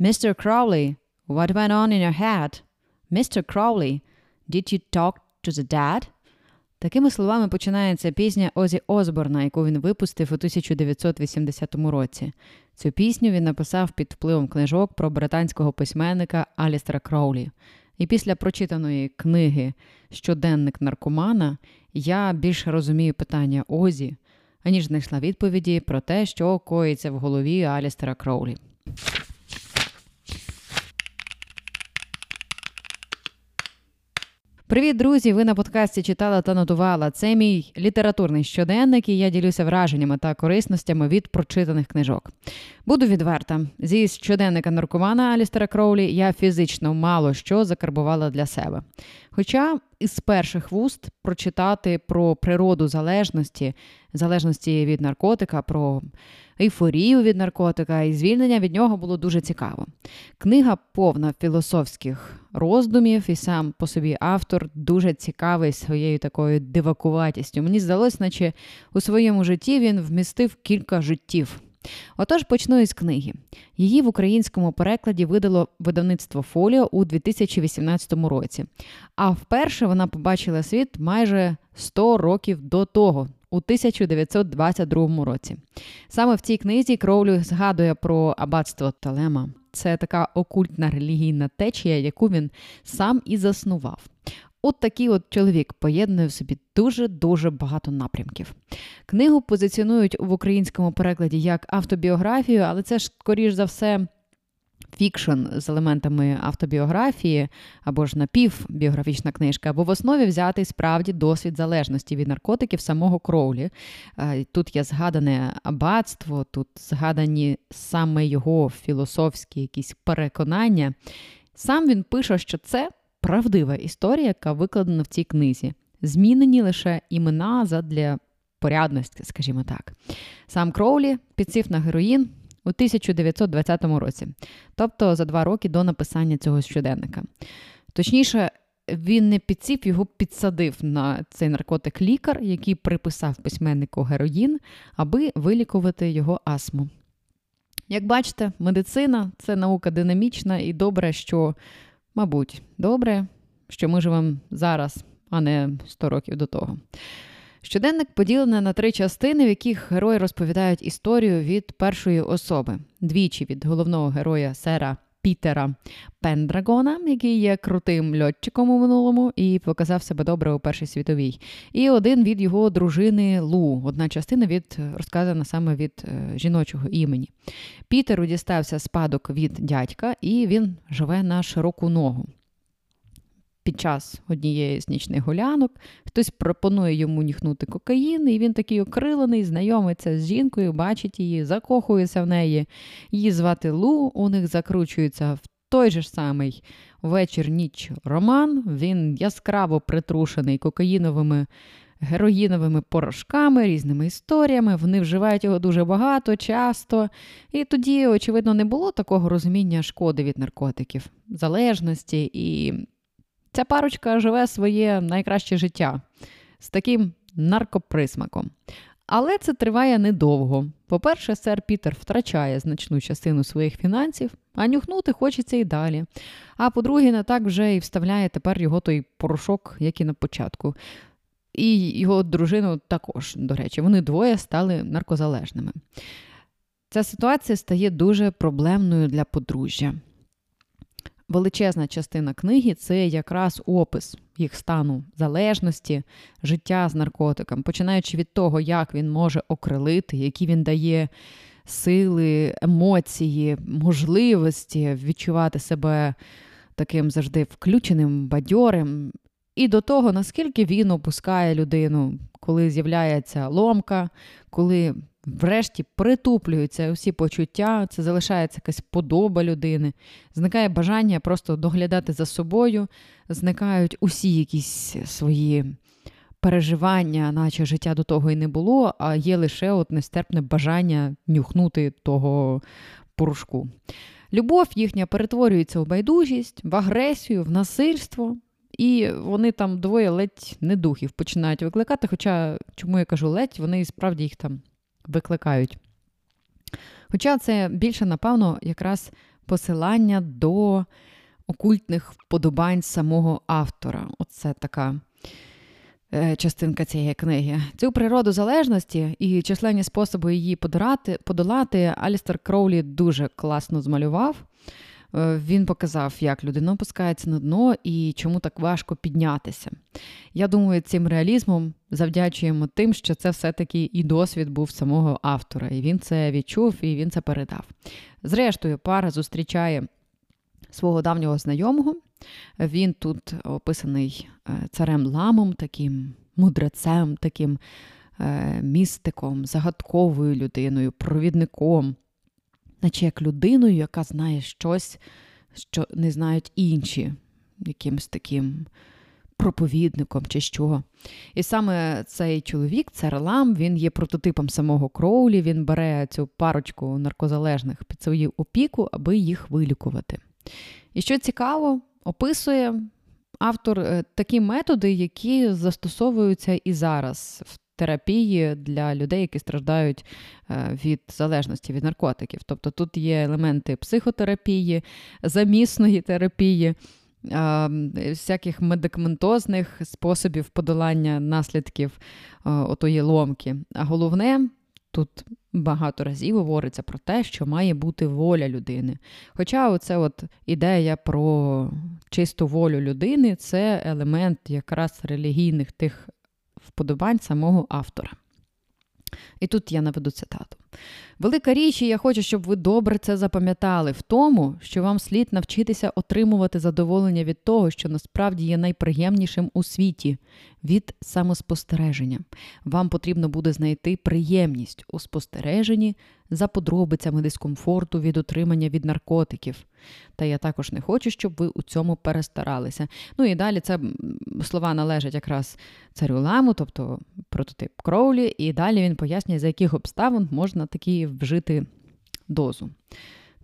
Mr. Crowley, what went on in your head? Mr. Crowley, did you talk to the dad? Такими словами починається пісня Озі Осборна, яку він випустив у 1980 році. Цю пісню він написав під впливом книжок про британського письменника Алістера Кроулі. І після прочитаної книги Щоденник наркомана я більше розумію питання Озі, аніж знайшла відповіді про те, що коїться в голові Алістера Кроулі. Привіт, друзі! Ви на подкасті читала та нотувала. Це мій літературний щоденник, і я ділюся враженнями та корисностями від прочитаних книжок. Буду відверта. Зі щоденника наркомана Алістера Кроулі я фізично мало що закарбувала для себе. Хоча із перших вуст прочитати про природу залежності, залежності від наркотика, про ейфорію від наркотика і звільнення від нього було дуже цікаво. Книга повна філософських роздумів, і сам по собі автор дуже цікавий своєю такою дивакуватістю. Мені здалося, наче у своєму житті він вмістив кілька життів. Отож, почну із книги. Її в українському перекладі видало видавництво Фоліо у 2018 році. А вперше вона побачила світ майже 100 років до того, у 1922 році. Саме в цій книзі Кроулю згадує про аббатство Талема. Це така окультна релігійна течія, яку він сам і заснував. От такий от чоловік поєднує в собі дуже-дуже багато напрямків. Книгу позиціонують в українському перекладі як автобіографію, але це ж, скоріш за все, фікшн з елементами автобіографії або ж напівбіографічна книжка, або в основі взятий справді досвід залежності від наркотиків самого Кроулі. Е, тут є згадане аббатство, тут згадані саме його філософські якісь переконання. Сам він пише, що це правдива історія, яка викладена в цій книзі. Змінені лише імена задля порядності, скажімо так. Сам Кроулі підсів на героїн у 1920 році, тобто за два роки до написання цього щоденника. Точніше, він не підсів, його підсадив на цей наркотик лікар, який приписав письменнику героїн, аби вилікувати його астму. Як бачите, медицина це наука динамічна і добре, що, мабуть, добре, що ми живемо зараз, а не 100 років до того. Щоденник поділений на три частини, в яких герої розповідають історію від першої особи, двічі від головного героя сера Пітера Пендрагона, який є крутим льотчиком у минулому і показав себе добре у Першій світовій. І один від його дружини Лу. Одна частина від розказана саме від е, жіночого імені. Пітеру дістався спадок від дядька, і він живе на широку ногу під час однієї з нічних гулянок хтось пропонує йому ніхнути кокаїн, і він такий окрилений, знайомиться з жінкою, бачить її, закохується в неї. Її звати Лу, у них закручується в той же ж самий вечір ніч роман. Він яскраво притрушений кокаїновими. Героїновими порошками, різними історіями, вони вживають його дуже багато, часто. І тоді, очевидно, не було такого розуміння шкоди від наркотиків, залежності і Ця парочка живе своє найкраще життя з таким наркоприсмаком. Але це триває недовго. По-перше, сер Пітер втрачає значну частину своїх фінансів, а нюхнути хочеться і далі. А по-друге, не так вже і вставляє тепер його той порошок, як і на початку. І його дружину також, до речі, вони двоє стали наркозалежними. Ця ситуація стає дуже проблемною для подружжя величезна частина книги це якраз опис їх стану залежності, життя з наркотиком, починаючи від того, як він може окрилити, які він дає сили, емоції, можливості відчувати себе таким завжди включеним, бадьорим. І до того, наскільки він опускає людину, коли з'являється ломка, коли врешті притуплюються усі почуття, це залишається якась подоба людини, зникає бажання просто доглядати за собою, зникають усі якісь свої переживання, наче життя до того і не було, а є лише от нестерпне бажання нюхнути того порошку. Любов їхня перетворюється в байдужість, в агресію, в насильство. І вони там двоє ледь не духів починають викликати. Хоча, чому я кажу ледь, вони справді їх там викликають. Хоча це більше, напевно, якраз посилання до окультних вподобань самого автора. Оце така е, частинка цієї книги. Цю природу залежності і численні способи її подолати, подолати Алістер Кроулі дуже класно змалював. Е, він показав, як людина опускається на дно і чому так важко піднятися. Я думаю, цим реалізмом завдячуємо тим, що це все-таки і досвід був самого автора, і він це відчув і він це передав. Зрештою, пара зустрічає свого давнього знайомого. Він тут описаний е, царем ламом, таким мудрецем, таким е, містиком, загадковою людиною, провідником наче як людиною, яка знає щось, що не знають інші, якимось таким проповідником чи що. І саме цей чоловік, Церлам, він є прототипом самого Кроулі, він бере цю парочку наркозалежних під свою опіку, аби їх вилікувати. І що цікаво, описує автор е, такі методи, які застосовуються і зараз в терапії для людей, які страждають е, від залежності від наркотиків. Тобто тут є елементи психотерапії, замісної терапії. Всяких медикаментозних способів подолання наслідків е, отої ломки. А головне, тут багато разів говориться про те, що має бути воля людини. Хоча оце от ідея про чисту волю людини це елемент якраз релігійних тих вподобань самого автора. І тут я наведу цитату. Велика річ, і я хочу, щоб ви добре це запам'ятали, в тому, що вам слід навчитися отримувати задоволення від того, що насправді є найприємнішим у світі, від самоспостереження. Вам потрібно буде знайти приємність у спостереженні за подробицями дискомфорту від отримання від наркотиків. Та я також не хочу, щоб ви у цьому перестаралися. Ну і далі це слова належать якраз царю ламу, тобто прототип Кроулі, і далі він пояснює, за яких обставин можна такі вжити дозу.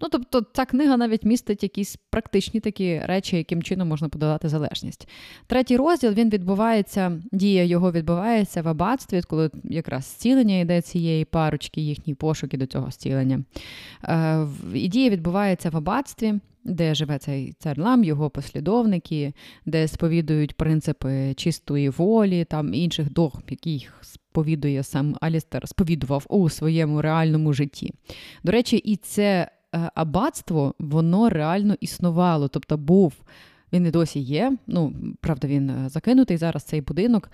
Ну, тобто, ця книга навіть містить якісь практичні такі речі, яким чином можна подолати залежність. Третій розділ він відбувається, дія його відбувається в аббатстві, коли якраз зцілення йде цієї парочки, їхні пошуки до цього зцілення. Е, і дія відбувається в аббатстві, де живе цей цар Лам, його послідовники, де сповідують принципи чистої волі, там інших догм, яких сповідує сам Алістер, сповідував у своєму реальному житті. До речі, і це. Е, аббатство воно реально існувало. Тобто був, він і досі є. Ну, правда, він е, закинутий зараз цей будинок.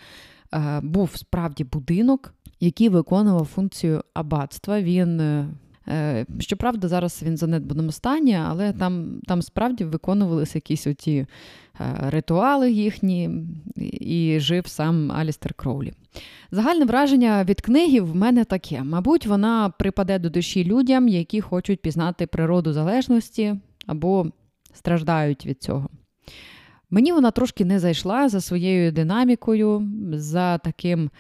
Е, був справді будинок, який виконував функцію аббатства. Він щоправда, зараз він в занедбаному стані, але там там справді виконувалися якісь оті е, ритуали їхні, і жив сам Алістер Кроулі. Загальне враження від книги в мене таке: мабуть, вона припаде до душі людям, які хочуть пізнати природу залежності або страждають від цього. Мені вона трошки не зайшла за своєю динамікою, за таким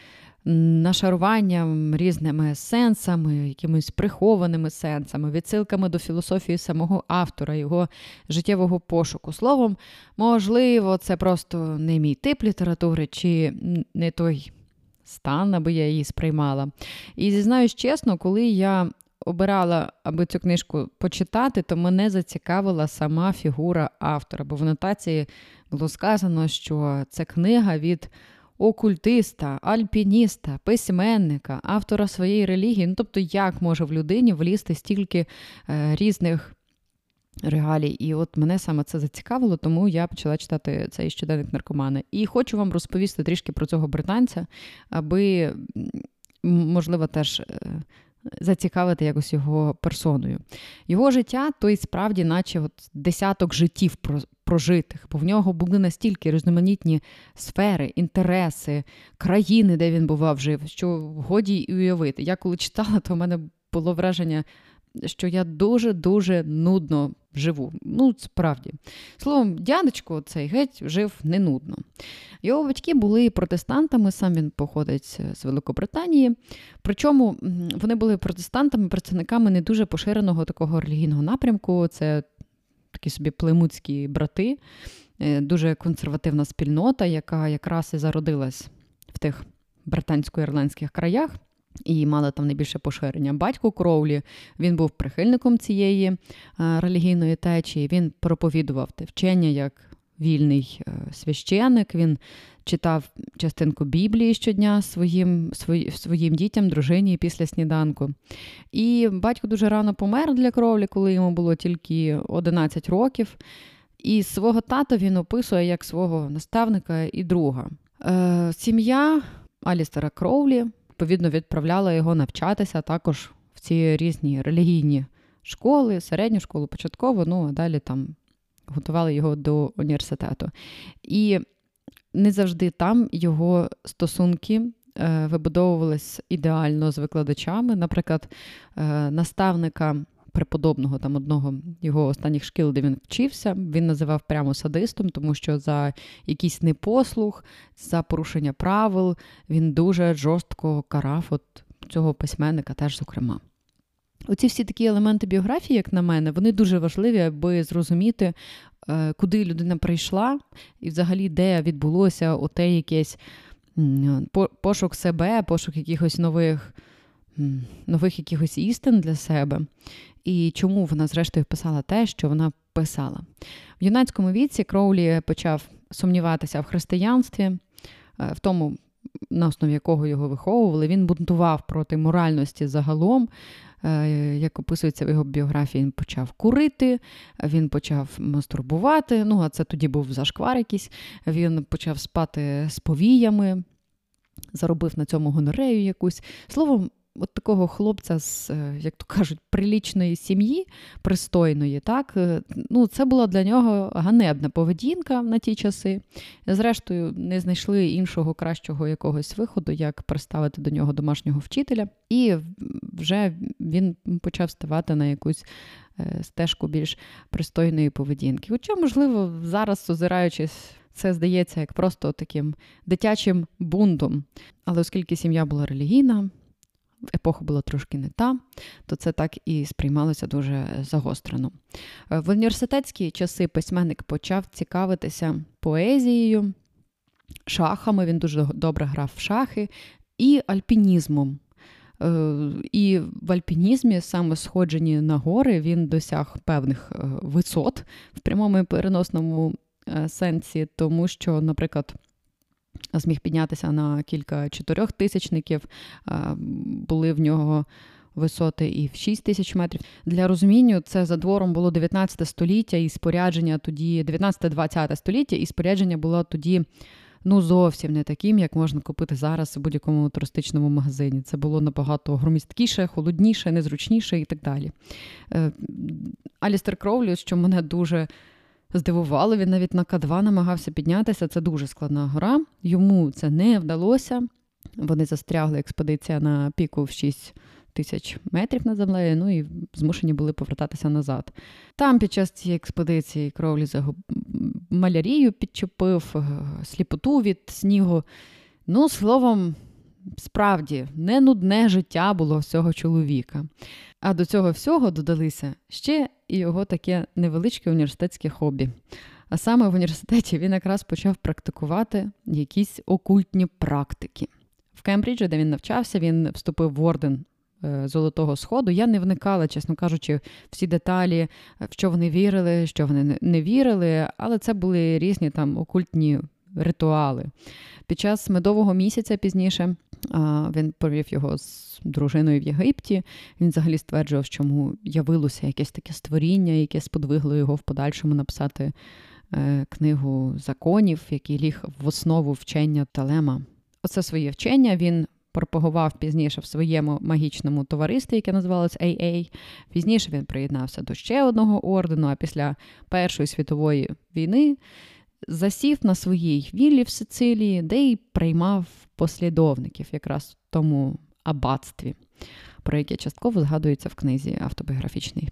нашаруванням різними сенсами, якимись прихованими сенсами, відсилками до філософії самого автора, його життєвого пошуку. Словом, можливо, це просто не мій тип літератури, чи не той стан, аби я її сприймала. І зізнаюсь чесно, коли я. Обирала, аби цю книжку почитати, то мене зацікавила сама фігура автора, бо в нотації було сказано, що це книга від окультиста, альпініста, письменника, автора своєї релігії. Ну, тобто, як може в людині влізти стільки е, різних реалій? І от мене саме це зацікавило, тому я почала читати цей щоденник наркомана. І хочу вам розповісти трішки про цього британця, аби, можливо, теж. Зацікавити якось його персоною. Його життя то й справді, наче от десяток життів прожитих, бо в нього були настільки різноманітні сфери, інтереси, країни, де він бував жив, що годі й уявити. Я коли читала, то в мене було враження, що я дуже-дуже нудно живу. Ну, справді. Словом, дядечко цей геть жив не нудно. Його батьки були протестантами, сам він походить з Великобританії. Причому вони були протестантами, представниками не дуже поширеного такого релігійного напрямку. Це такі собі племутські брати, е, дуже консервативна спільнота, яка якраз і зародилась в тих британсько-ірландських краях. І мали там найбільше поширення. Батько Кроулі він був прихильником цієї е, релігійної течії. Він проповідував те вчення як вільний е, священик. Він читав частинку Біблії щодня своїм свої, своїм дітям, дружині після сніданку. І батько дуже рано помер для кровлі, коли йому було тільки 11 років. І свого тата він описує як свого наставника і друга. Е, Сім'я Алістера Кроулі відповідно відправляла його навчатися також в ці різні релігійні школи, середню школу, початкову, ну а далі там готували його до університету. І не завжди там його стосунки. вибудовувалися вибудовувались ідеально з викладачами. Наприклад, е, наставника преподобного там одного його останніх шкіл, де він вчився, він називав прямо садистом, тому що за якийсь непослух, за порушення правил він дуже жорстко карав от цього письменника, теж зокрема. Оці всі такі елементи біографії, як на мене, вони дуже важливі, аби зрозуміти, е, куди людина прийшла, і взагалі де відбулося оте якесь пошук себе, пошук якихось нових нових якихось істин для себе, і чому вона, зрештою, писала те, що вона писала. В юнацькому віці Кроулі почав сумніватися в християнстві, е, в тому, на основі якого його виховували. Він бунтував проти моральності загалом. Е, як описується в його біографії, він почав курити, він почав мастурбувати. Ну, а це тоді був зашквар якийсь. Він почав спати з повіями, заробив на цьому гонорею якусь. Словом, от такого хлопця з, е, як то кажуть, прилічної сім'ї, пристойної, так, е, ну, це була для нього ганебна поведінка на ті часи. Зрештою, не знайшли іншого кращого якогось виходу, як приставити до нього домашнього вчителя, і вже він почав ставати на якусь. Е, стежку більш пристойної поведінки. Хоча, можливо, зараз, озираючись, це здається як просто таким дитячим бунтом. Але оскільки сім'я була релігійна, епоха була трошки не та, то це так і сприймалося дуже загострено. Е, в університетські часи письменник почав цікавитися поезією, шахами, він дуже добре грав в шахи, і альпінізмом. Е, і в альпінізмі, саме сходженні на гори, він досяг певних е, висот в прямому і переносному сенсі, тому що, наприклад, зміг піднятися на кілька чотирьохтисячників, були в нього. Висоти і в 6 тисяч метрів. Для розуміння, це за двором було 19 століття, і спорядження тоді, 19-20 століття, і спорядження було тоді ну зовсім не таким, як можна купити зараз у будь-якому туристичному магазині. Це було набагато громісткіше, холодніше, незручніше і так далі. Е, Алістер Кроулі, що мене дуже здивувало. Він навіть на К2 намагався піднятися. Це дуже складна гора. Йому це не вдалося. Вони застрягли експедиція на піку в 6 тисяч метрів над землею, ну і змушені були повертатися назад. Там під час цієї експедиції кровлі загуб... малярію підчепив, е, сліпоту від снігу. Ну, словом, справді, не нудне життя було всього чоловіка. А до цього всього додалися ще і його таке невеличке університетське хобі. А саме в університеті він якраз почав практикувати якісь окультні практики. В Кембриджі, де він навчався, він вступив в орден е, Золотого Сходу. Я не вникала, чесно кажучи, всі деталі, в що вони вірили, що вони не вірили, але це були різні там окультні ритуали. Під час медового місяця пізніше він провів його з дружиною в Єгипті. Він взагалі стверджував, що йому явилося якесь таке створіння, яке сподвигло його в подальшому написати е, книгу законів, який ліг в основу вчення Талема. Оце своє вчення він пропагував пізніше в своєму магічному товаристві, яке називалось AA. Пізніше він приєднався до ще одного ордену, а після Першої світової війни засів на своїй віллі в Сицилії, де й приймав послідовників якраз в тому аббатстві, про яке частково згадується в книзі автобіографічній.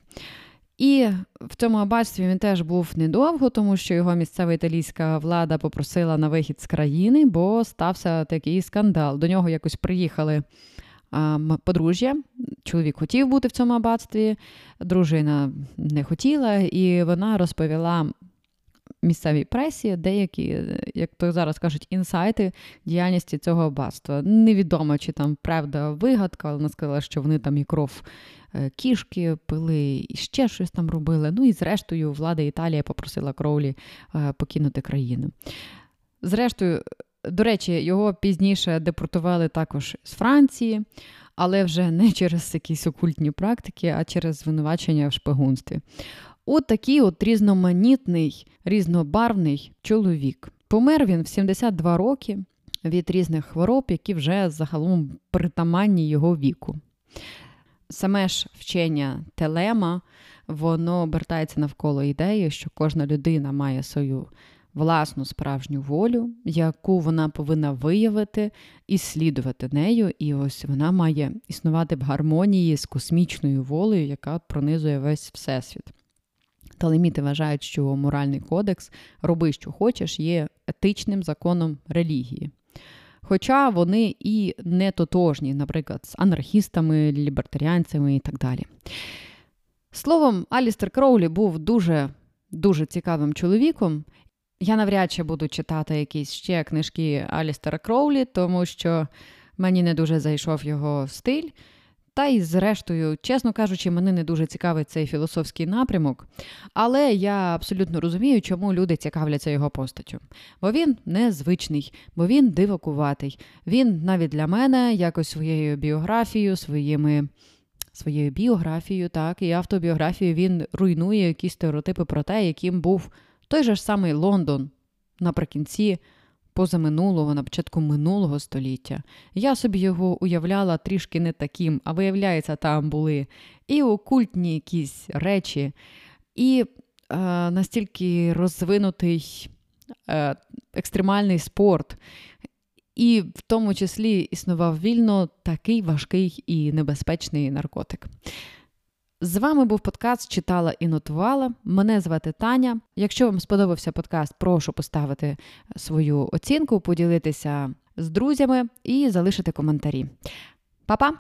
І в цьому аббатстві він теж був недовго, тому що його місцева італійська влада попросила на вихід з країни, бо стався такий скандал. До нього якось приїхали а, подружжя. Чоловік хотів бути в цьому аббатстві, дружина не хотіла, і вона розповіла місцевій пресі деякі, як то зараз кажуть, інсайти діяльності цього аббатства. Невідомо, чи там правда вигадка, але вона сказала, що вони там і кров е, кішки пили, і ще щось там робили. Ну і зрештою, влада Італії попросила Кроулі е, покинути країну. Зрештою, до речі, його пізніше депортували також з Франції, але вже не через якісь окультні практики, а через звинувачення в шпигунстві. От такий от різноманітний, різнобарвний чоловік. Помер він в 72 роки від різних хвороб, які вже загалом притаманні його віку. Саме ж вчення телема, воно обертається навколо ідеї, що кожна людина має свою власну справжню волю, яку вона повинна виявити і слідувати нею. І ось вона має існувати в гармонії з космічною волею, яка пронизує весь всесвіт. Талеміти вважають, що моральний кодекс роби, що хочеш, є етичним законом релігії. Хоча вони і не тотожні, наприклад, з анархістами, лібертаріанцями і так далі. Словом, Алістер Кроулі був дуже дуже цікавим чоловіком. Я навряд чи буду читати якісь ще книжки Алістера Кроулі, тому що мені не дуже зайшов його стиль. Та й, зрештою, чесно кажучи, мене не дуже цікавить цей філософський напрямок, але я абсолютно розумію, чому люди цікавляться його постаттю. Бо він незвичний, бо він дивакуватий. Він навіть для мене якось своєю біографією, своїми. Своєю біографією, так, і автобіографією він руйнує якісь стереотипи про те, яким був той же ж самий Лондон наприкінці позаминулого, на початку минулого століття. Я собі його уявляла трішки не таким, а виявляється, там були і окультні якісь речі, і е, настільки розвинутий е, екстремальний спорт. І в тому числі існував вільно такий важкий і небезпечний наркотик. З вами був подкаст Читала і нотувала. Мене звати Таня. Якщо вам сподобався подкаст, прошу поставити свою оцінку, поділитися з друзями і залишити коментарі. Па-па!